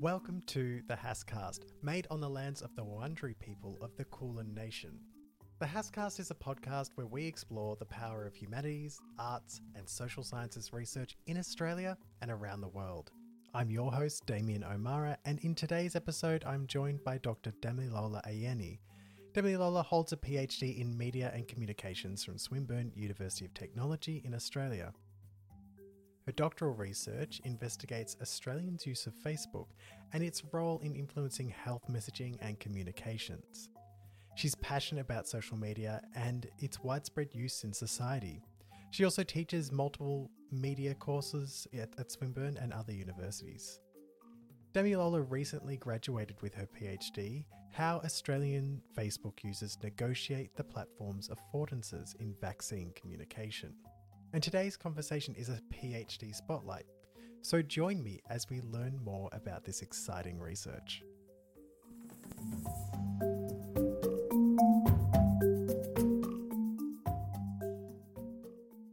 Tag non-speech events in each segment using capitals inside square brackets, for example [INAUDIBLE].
Welcome to the HASSCast, made on the lands of the Wurundjeri people of the Kulin Nation. The HASSCast is a podcast where we explore the power of humanities, arts, and social sciences research in Australia and around the world. I'm your host, Damien O'Meara, and in today's episode, I'm joined by Dr. Damilola Ayeni. Damilola holds a PhD in Media and Communications from Swinburne University of Technology in Australia. Her doctoral research investigates Australians' use of Facebook and its role in influencing health messaging and communications. She's passionate about social media and its widespread use in society. She also teaches multiple media courses at, at Swinburne and other universities. Damilola recently graduated with her PhD, How Australian Facebook Users Negotiate the Platform's Affordances in Vaccine Communication. And today's conversation is a PhD spotlight. So join me as we learn more about this exciting research.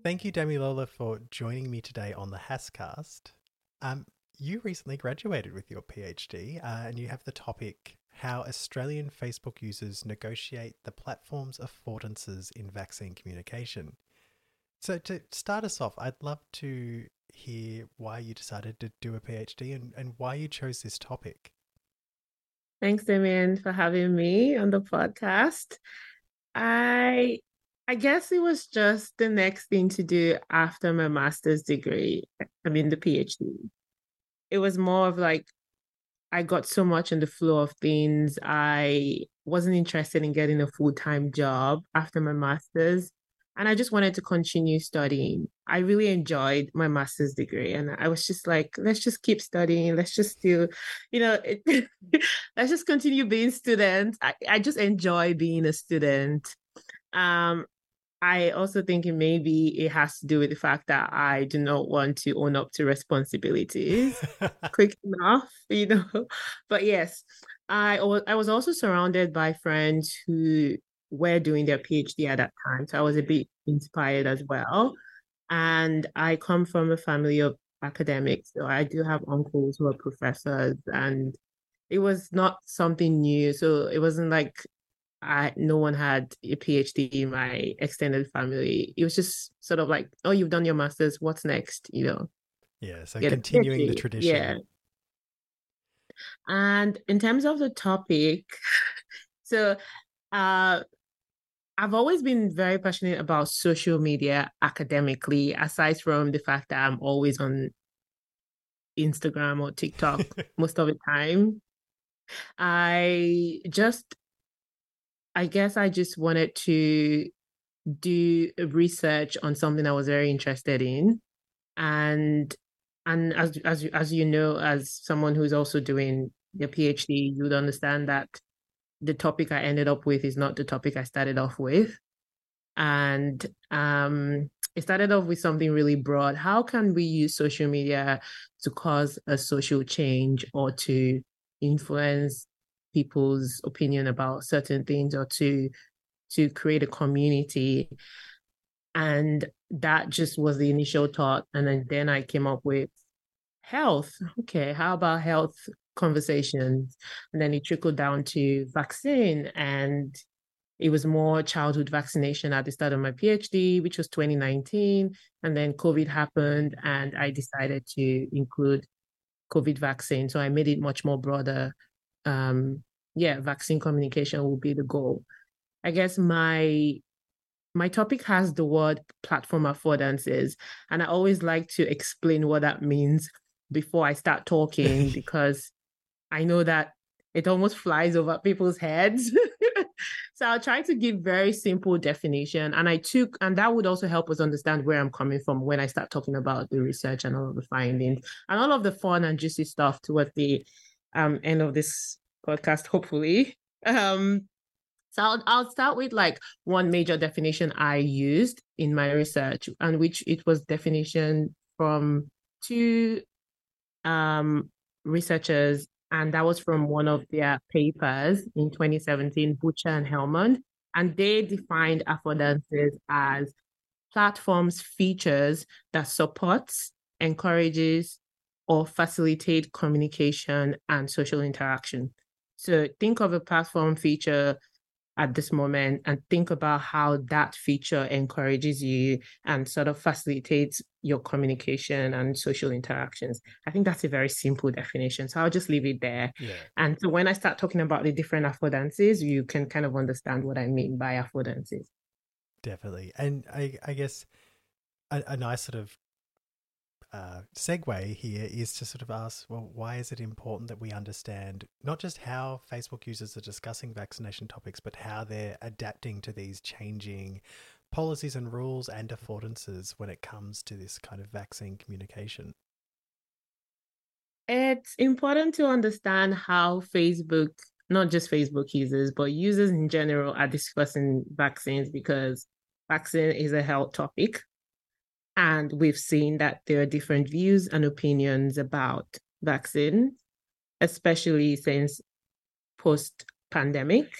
Thank you, Damilola, for joining me today on the HASSCast. Um, you recently graduated with your PhD, uh, and you have the topic How Australian Facebook Users Negotiate the Platform's Affordances in Vaccine Communication. So, to start us off, I'd love to hear why you decided to do a PhD and, and why you chose this topic. Thanks, Damien, for having me on the podcast. I I guess it was just the next thing to do after my master's degree. I mean, the PhD. It was more of like I got so much in the flow of things. I wasn't interested in getting a full time job after my master's and I just wanted to continue studying. I really enjoyed my master's degree, and I was just like, let's just keep studying. Let's just do, you know, it, [LAUGHS] let's just continue being students. I, I just enjoy being a student. Um, I also think maybe it has to do with the fact that I do not want to own up to responsibilities [LAUGHS] quick enough, you know. [LAUGHS] But yes, I I was also surrounded by friends who were doing their PhD at that time. So I was a bit inspired as well. And I come from a family of academics. So I do have uncles who are professors and it was not something new. So it wasn't like I no one had a PhD in my extended family. It was just sort of like, oh, you've done your masters. What's next? You know. Yeah. So continuing the tradition. Yeah. And in terms of the topic, [LAUGHS] so uh, I've always been very passionate about social media academically, aside from the fact that I'm always on Instagram or TikTok [LAUGHS] most of the time. I just, I guess I just wanted to do research on something I was very interested in. And and as as as you know, as someone who's also doing a PhD, you'd understand that the topic I ended up with is not the topic I started off with. And um, it started off with something really broad. How can we use social media to cause a social change or to influence people's opinion about certain things or to to create a community? And that just was the initial thought. And then, then I came up with health. Okay, how about health conversations. And then it trickled down to vaccine. And it was more childhood vaccination at the start of my PhD, which was 2019. And then COVID happened, and I decided to include COVID vaccine. So I made it much more broader. Um, yeah, vaccine communication will be the goal. I guess my my topic has the word platform affordances, and I always like to explain what that means before I start talking [LAUGHS] because I know that it almost flies over people's heads. [LAUGHS] so I'll try to give very simple definition. And I took, and that would also help us understand where I'm coming from when I start talking about the research and all of the findings and all of the fun and juicy stuff towards the um, end of this podcast, hopefully. Um, so I'll, I'll start with like one major definition I used in my research, and which it was definition from two um, researchers and that was from one of their papers in 2017, Bucher and Helmond. And they defined affordances as platforms features that supports, encourages, or facilitate communication and social interaction. So think of a platform feature at this moment and think about how that feature encourages you and sort of facilitates your communication and social interactions. I think that's a very simple definition. So I'll just leave it there. Yeah. And so when I start talking about the different affordances, you can kind of understand what I mean by affordances. Definitely. And I, I guess a, a nice sort of uh, segue here is to sort of ask, well, why is it important that we understand not just how Facebook users are discussing vaccination topics, but how they're adapting to these changing policies and rules and affordances when it comes to this kind of vaccine communication? It's important to understand how Facebook, not just Facebook users, but users in general are discussing vaccines because vaccine is a health topic and we've seen that there are different views and opinions about vaccine, especially since post pandemic.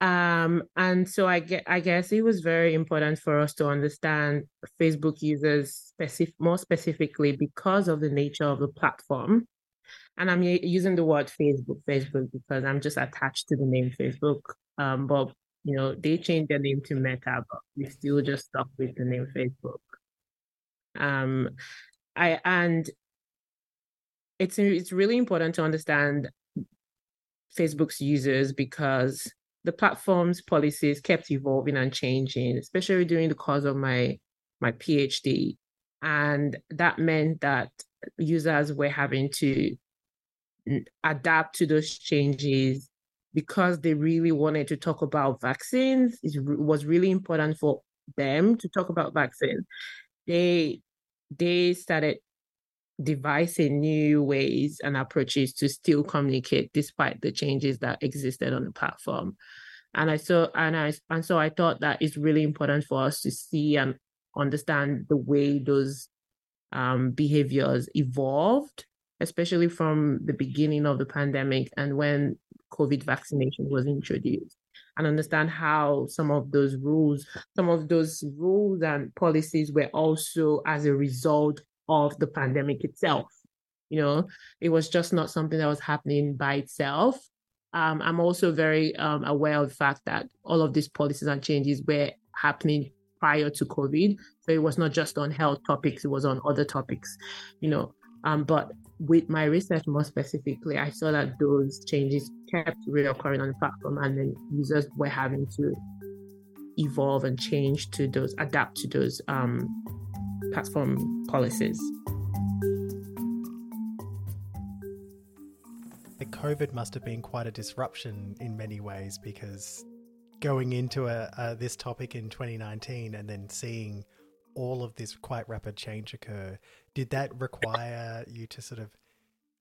Um, and so I get, I guess it was very important for us to understand Facebook users specific, more specifically because of the nature of the platform. And I'm using the word Facebook, Facebook, because I'm just attached to the name Facebook. Um, but you know, they changed their name to Meta, but we still just stuck with the name Facebook. Um, I and it's it's really important to understand Facebook's users because the platform's policies kept evolving and changing, especially during the course of my my PhD, and that meant that users were having to adapt to those changes because they really wanted to talk about vaccines. It was really important for them to talk about vaccines. They they started devising new ways and approaches to still communicate despite the changes that existed on the platform. And I saw and I and so I thought that it's really important for us to see and understand the way those um, behaviors evolved, especially from the beginning of the pandemic and when COVID vaccination was introduced and understand how some of those rules, some of those rules and policies were also as a result of the pandemic itself. You know, it was just not something that was happening by itself. Um, I'm also very um, aware of the fact that all of these policies and changes were happening prior to COVID. So it was not just on health topics, it was on other topics, you know. Um, but with my research more specifically, I saw that those changes kept reoccurring on the platform and then users were having to evolve and change to those, adapt to those um, platform policies. The COVID must have been quite a disruption in many ways because going into a, a, this topic in 2019 and then seeing all of this quite rapid change occur, did that require you to sort of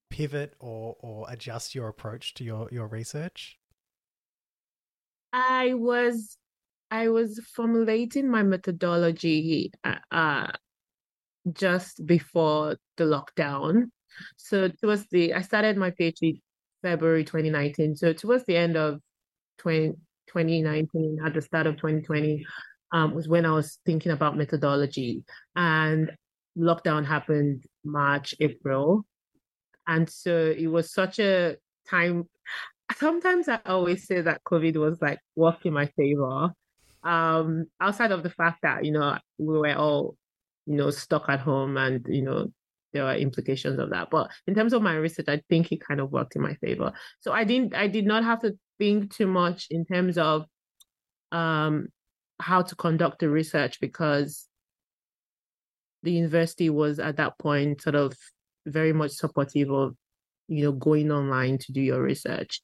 pivot or or adjust your approach to your your research? I was I was formulating my methodology uh, uh, just before the lockdown. So towards the I started my PhD February 2019. So towards the end of 20, 2019, at the start of 2020, um, was when I was thinking about methodology. And lockdown happened March, April. And so it was such a time. Sometimes I always say that COVID was like work in my favor. Um, outside of the fact that, you know, we were all, you know, stuck at home and, you know, there were implications of that. But in terms of my research, I think it kind of worked in my favor. So I didn't I did not have to think too much in terms of um how to conduct the research because the university was at that point sort of very much supportive of you know going online to do your research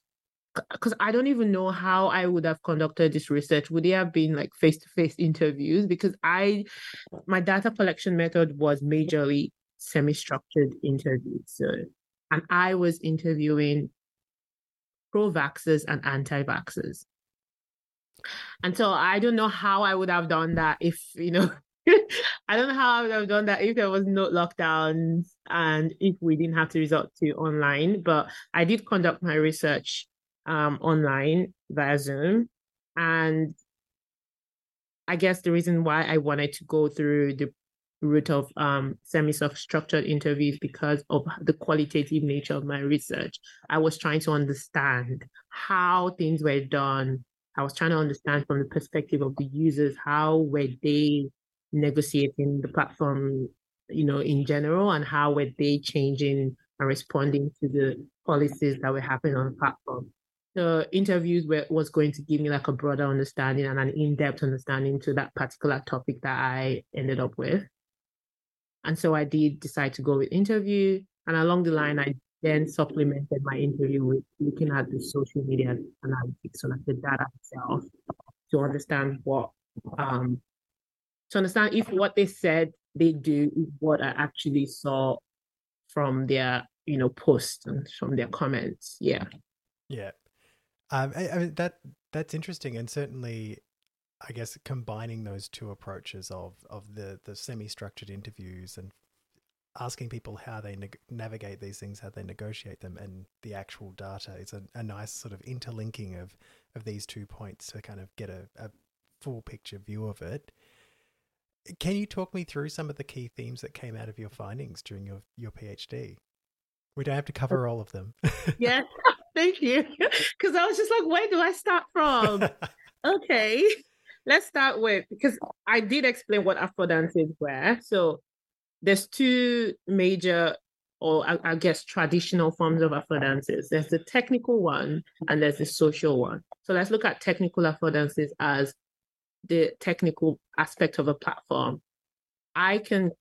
because I don't even know how I would have conducted this research. Would it have been like face to face interviews? Because I, my data collection method was majorly semi structured interviews. So, and I was interviewing pro vaxxers and anti vaxxers. And so I don't know how I would have done that if, you know, [LAUGHS] I don't know how I would have done that if there was no lockdowns and if we didn't have to resort to online. But I did conduct my research um, online via Zoom. And I guess the reason why I wanted to go through the route of um, semi-structured interviews because of the qualitative nature of my research. I was trying to understand how things were done. I was trying to understand from the perspective of the users how were they negotiating the platform, you know, in general, and how were they changing and responding to the policies that were happening on the platform. The interviews were was going to give me like a broader understanding and an in-depth understanding to that particular topic that I ended up with. And so I did decide to go with interview. And along the line, I then supplemented my interview with looking at the social media analytics, so like the data itself, to understand what um to understand if what they said they do is what I actually saw from their you know posts and from their comments. Yeah. Yeah. Um I, I mean that that's interesting and certainly I guess combining those two approaches of of the the semi structured interviews and asking people how they navigate these things, how they negotiate them, and the actual data is a, a, nice sort of interlinking of of these two points to kind of get a, a full picture view of it. Can you talk me through some of the key themes that came out of your findings during your, your PhD? We don't have to cover all of them. [LAUGHS] yeah, [LAUGHS] thank you. [LAUGHS] Because I was just like, where do I start from? okay let's start with because I did explain what affordances were. So there's two major or I, I, guess traditional forms of affordances. There's the technical one and there's the social one. So let's look at technical affordances as the technical aspect of a platform. I can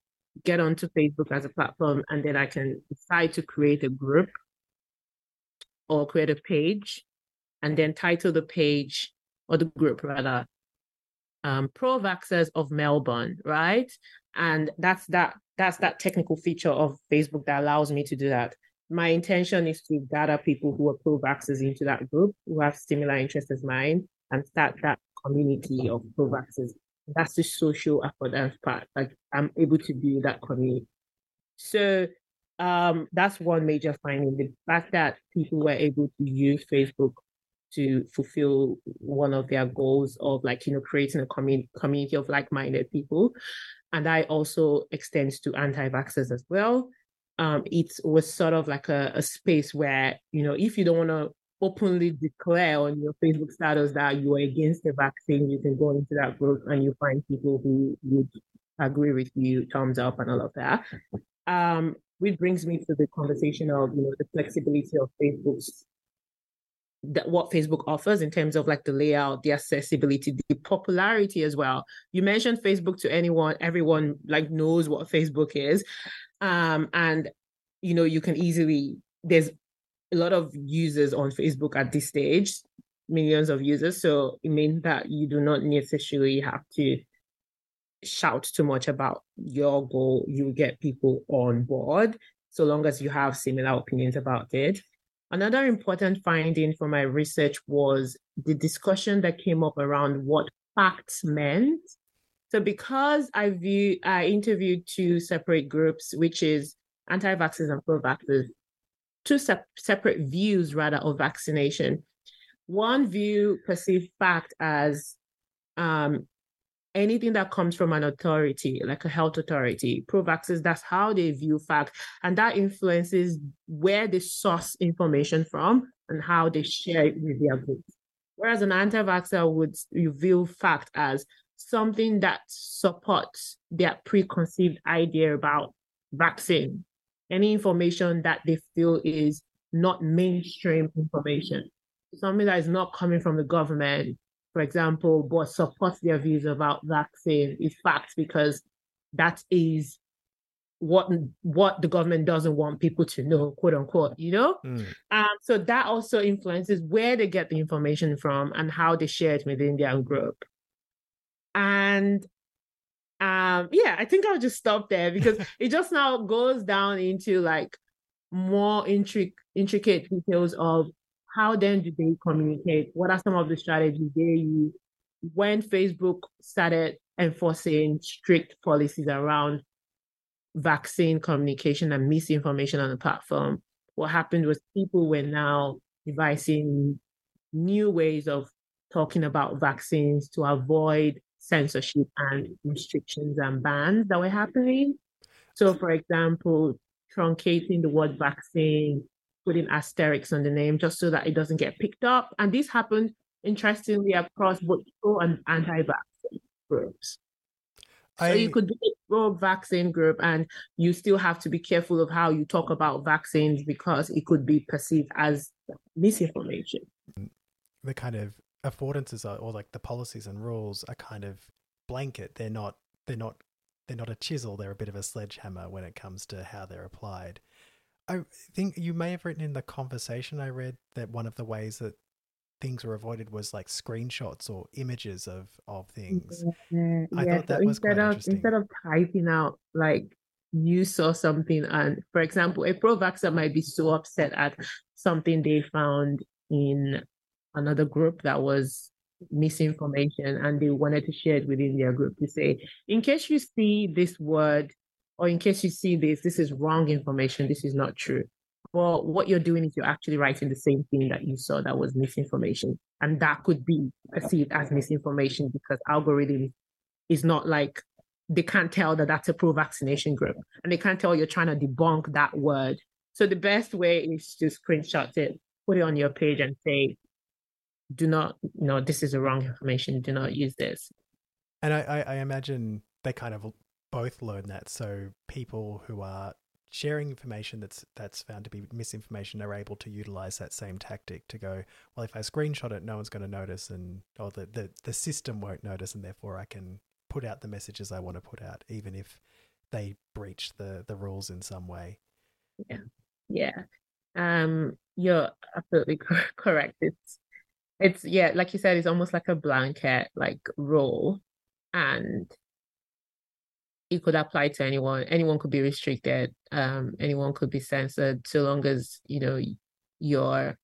get onto Facebook as a platform and then I can decide to create a group or create a page and then title the page or the group rather um, pro-vaxxers of Melbourne, right? And that's that that's that technical feature of Facebook that allows me to do that. My intention is to gather people who are pro-vaxxers into that group who have similar interests as mine and start that community of pro-vaxxers. That's the social affordance part. Like I'm able to build that community. So um, that's one major finding. The fact that people were able to use Facebook to fulfill one of their goals of like you know creating a community community of like-minded people. And that also extends to anti-vaxxers as well. Um, it was sort of like a, a space where you know if you don't want to openly declare on your facebook status that you are against the vaccine you can go into that group and you find people who would agree with you thumbs up and all of that. Um, which brings me to the conversation of you know the flexibility of facebook's that what Facebook offers in terms of like the layout, the accessibility, the popularity as well. You mentioned Facebook to anyone, everyone like knows what Facebook is. Um, and you know, you can easily there's a lot of users on Facebook at this stage, millions of users. So it means that you do not necessarily have to shout too much about your goal. You get people on board so long as you have similar opinions about it. Another important finding from my research was the discussion that came up around what facts meant. So because I view I interviewed two separate groups, which is anti-vaxxers and pro-vaxxers, two se- separate views rather of vaccination. One view perceived fact as um, anything that comes from an authority, like a health authority, pro vaxxers, that's how they view fact. And that influences where they source information from and how they share it with their group. Whereas an anti vaxxer would view fact as something that supports their preconceived idea about vaccine, any information that they feel is not mainstream information, something that is not coming from the government, for example, but supports their views about vaccine is fact because that is what what the government doesn't want people to know, quote unquote, you know? Mm. Um, so that also influences where they get the information from and how they share it within their group. And um, yeah, I think I'll just stop there because [LAUGHS] it just now goes down into like more intric- intricate details of how then do they communicate? What are some of the strategies they use? When Facebook started enforcing strict policies around vaccine communication and misinformation on the platform, what happened was people were now devising new ways of talking about vaccines to avoid censorship and restrictions and bans that were happening. So, for example, truncating the word vaccine, putting asterisks on the name just so that it doesn't get picked up. And this happened, interestingly, across both pro and anti vaccine groups. I... So you could be a pro vaccine group and you still have to be careful of how you talk about vaccines because it could be perceived as misinformation. The kind of affordances are, or like the policies and rules are kind of blanket. They're not, they're not, they're not a chisel. They're a bit of a sledgehammer when it comes to how they're applied. I think you may have written in the conversation I read that one of the ways that things were avoided was like screenshots or images of of things. Yeah, I yeah. thought that so was instead of instead of typing out like you saw something and for example a pro vaxxer might be so upset at something they found in another group that was misinformation and they wanted to share it within their group to say in case you see this word or in case you see this this is wrong information this is not true well, what you're doing is you're actually writing the same thing that you saw that was misinformation. And that could be perceived as misinformation because algorithm is not like they can't tell that that's a pro vaccination group and they can't tell you're trying to debunk that word. So the best way is to screenshot it, put it on your page and say, do not, you know, this is the wrong information. Do not use this. And I, I imagine they kind of both learn that. So people who are sharing information that's that's found to be misinformation are able to utilize that same tactic to go well if i screenshot it no one's going to notice and or the, the the system won't notice and therefore i can put out the messages i want to put out even if they breach the the rules in some way. Yeah. Yeah. Um you're absolutely [LAUGHS] correct. It's it's yeah like you said it's almost like a blanket like rule and it could apply to anyone. Anyone could be restricted. Um, anyone could be censored, so long as you know you're.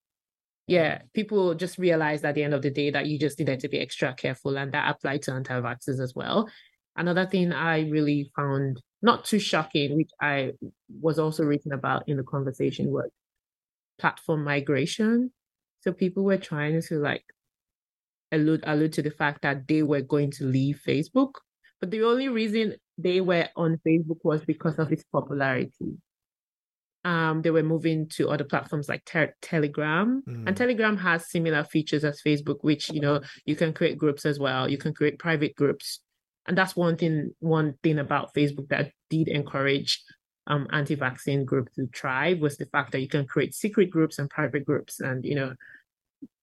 Yeah, people just realized at the end of the day that you just needed to be extra careful, and that applied to anti-vaxxers as well. Another thing I really found not too shocking, which I was also written about in the conversation, was platform migration. So people were trying to like allude allude to the fact that they were going to leave Facebook but the only reason they were on Facebook was because of its popularity. Um, they were moving to other platforms like ter- Telegram, mm. and Telegram has similar features as Facebook, which you know you can create groups as well. You can create private groups, and that's one thing. One thing about Facebook that did encourage um, anti-vaccine groups to thrive was the fact that you can create secret groups and private groups, and you know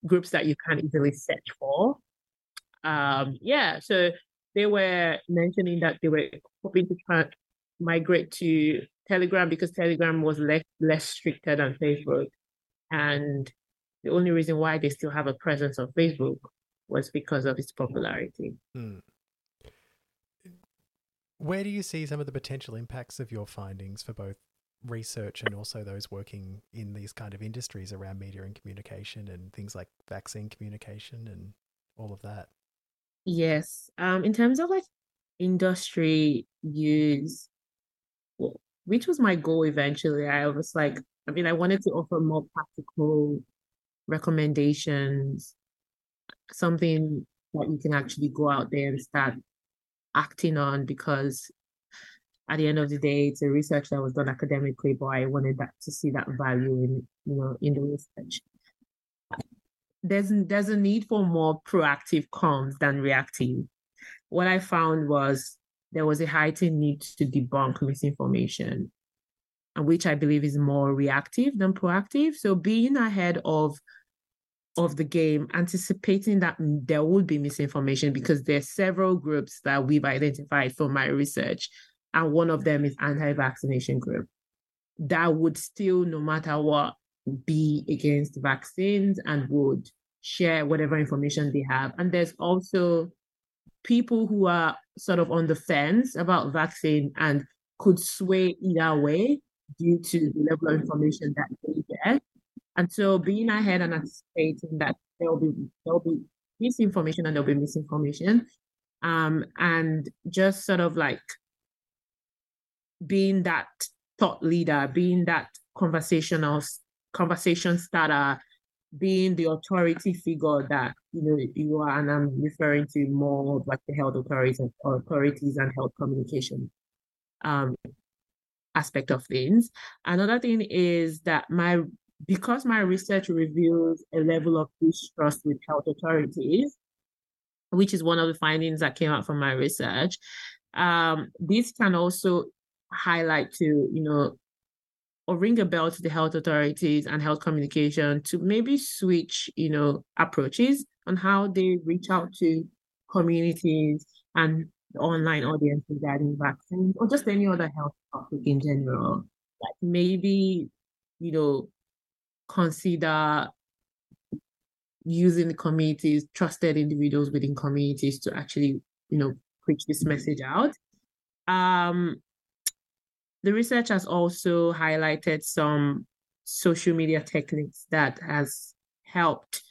groups that you can't easily search for. Um, yeah, so they were mentioning that they were hoping to try migrate to Telegram because Telegram was less less stricter than Facebook, and the only reason why they still have a presence on Facebook was because of its popularity. Hmm. Where do you see some of the potential impacts of your findings for both research and also those working in these kind of industries around media and communication and things like vaccine communication and all of that? Yes. Um, in terms of like industry use, well, which was my goal eventually, I was like, I mean, I wanted to offer more practical recommendations, something that you can actually go out there and start acting on because at the end of the day, it's a research that was done academically, but I wanted that to see that value in, you know, in the research there's there's a need for more proactive comms than reactive. What I found was there was a heightened need to debunk misinformation, which I believe is more reactive than proactive. So being ahead of of the game, anticipating that there would be misinformation because there's several groups that we've identified from my research, and one of them is anti-vaccination group. That would still, no matter what, be against vaccines and would share whatever information they have. And there's also people who are sort of on the fence about vaccine and could sway either way due to the level of information that they get. And so being ahead and anticipating that there'll be there'll be misinformation and there'll be misinformation. Um, and just sort of like being that thought leader, being that conversational conversation starter, being the authority figure that you know you are, and I'm referring to more like the health authorities and authorities and health communication um aspect of things. Another thing is that my because my research reveals a level of distrust with health authorities, which is one of the findings that came out from my research. Um, this can also highlight to you know or ring a bell to the health authorities and health communication to maybe switch, you know, approaches on how they reach out to communities and online audience regarding vaccines or just any other health topic in general. Like maybe, you know, consider using the communities, trusted individuals within communities to actually, you know, preach this message out. Um, the research has also highlighted some social media techniques that has helped,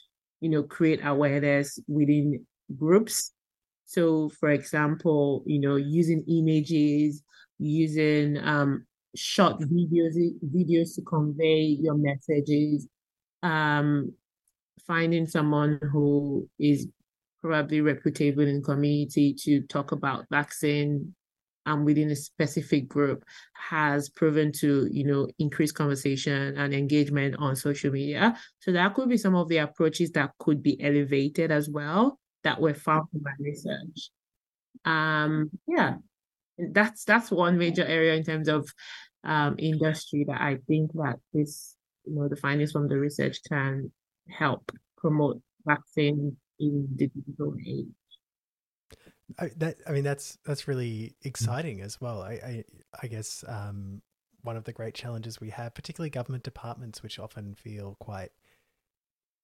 you know, create awareness within groups. So, for example, you know, using images, using um, short videos, videos to convey your messages, um, finding someone who is probably reputable in community to talk about vaccine um, within a specific group has proven to, you know, increase conversation and engagement on social media. So that could be some of the approaches that could be elevated as well that were found in my research. Um, yeah, that's that's one major area in terms of um, industry that I think that this, you know, the findings from the research can help promote vaccine in the digital age. I, that I mean that's that's really exciting as well. I I, I guess um, one of the great challenges we have, particularly government departments, which often feel quite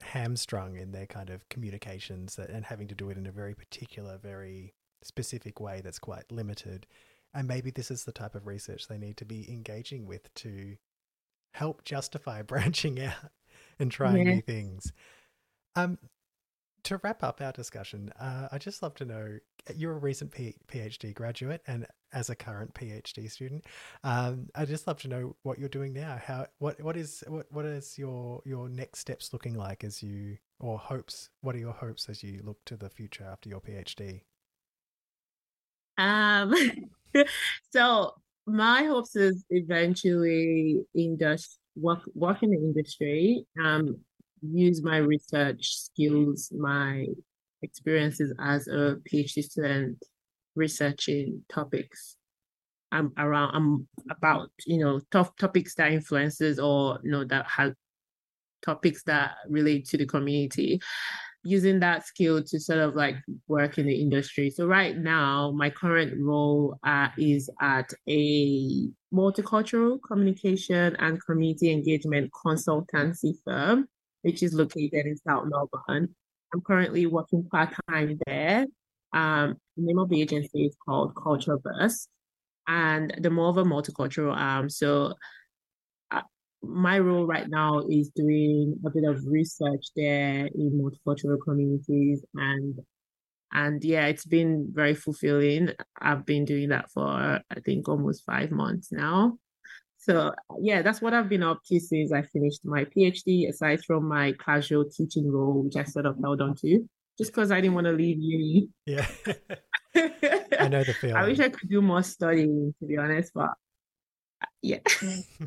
hamstrung in their kind of communications and having to do it in a very particular, very specific way that's quite limited. And maybe this is the type of research they need to be engaging with to help justify [LAUGHS] branching out and trying yeah. new things. Um, to wrap up our discussion, uh, I'd just love to know you're a recent PhD graduate, and as a current PhD student, um, I'd just love to know what you're doing now. How what what is what what is your your next steps looking like as you or hopes? What are your hopes as you look to the future after your PhD? Um, [LAUGHS] so my hopes is eventually industry work work in the industry. Um, use my research skills, my experiences as a PhD student researching topics I'm around I'm about, you know, tough topics that influences or you know that have topics that relate to the community using that skill to sort of like work in the industry. So right now, my current role uh, is at a multicultural communication and community engagement consultancy firm which is located in South Melbourne. I'm currently working part time there. Um, the name of the agency is called Culture Burst, and the more of a multicultural arm. So, uh, my role right now is doing a bit of research there in multicultural communities, and and yeah, it's been very fulfilling. I've been doing that for I think almost five months now. So yeah, that's what I've been up to since I finished my PhD, aside from my casual teaching role, which I sort of held on to, just because I didn't want to leave uni. Yeah. [LAUGHS] I know the feeling. I wish I could do more studying, to be honest, but yeah.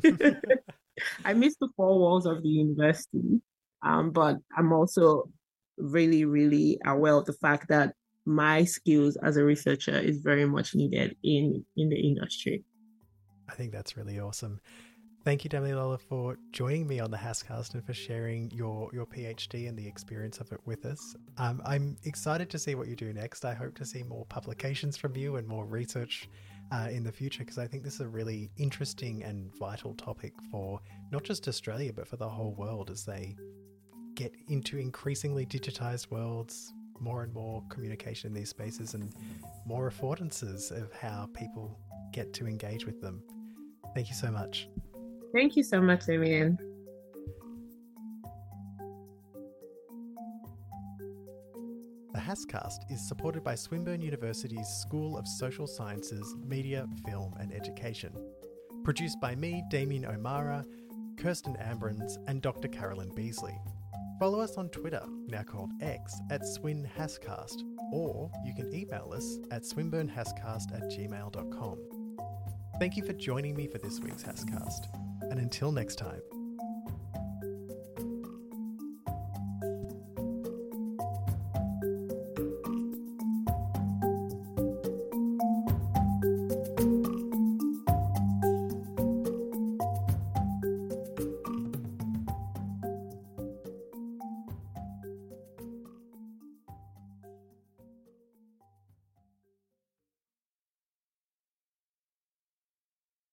[LAUGHS] I miss the four walls of the university. Um, but I'm also really, really aware of the fact that my skills as a researcher is very much needed in in the industry. I think that's really awesome. Thank you, Damilola, for joining me on the HASSCast and for sharing your, your PhD and the experience of it with us. Um, I'm excited to see what you do next. I hope to see more publications from you and more research uh, in the future because I think this is a really interesting and vital topic for not just Australia but for the whole world as they get into increasingly digitized worlds, more and more communication in these spaces, and more affordances of how people get to engage with them. Thank you so much. Thank you so much, Damien. The HASSCast is supported by Swinburne University's School of Social Sciences, Media, Film and Education. Produced by me, Damien O'Meara, Kirsten Ambrens, and Dr. Carolyn Beasley. Follow us on Twitter, now called X, at SwinHASSCast, or you can email us at swinburnehasscast at gmail.com. Thank you for joining me for this week's HASSCast, and until next time,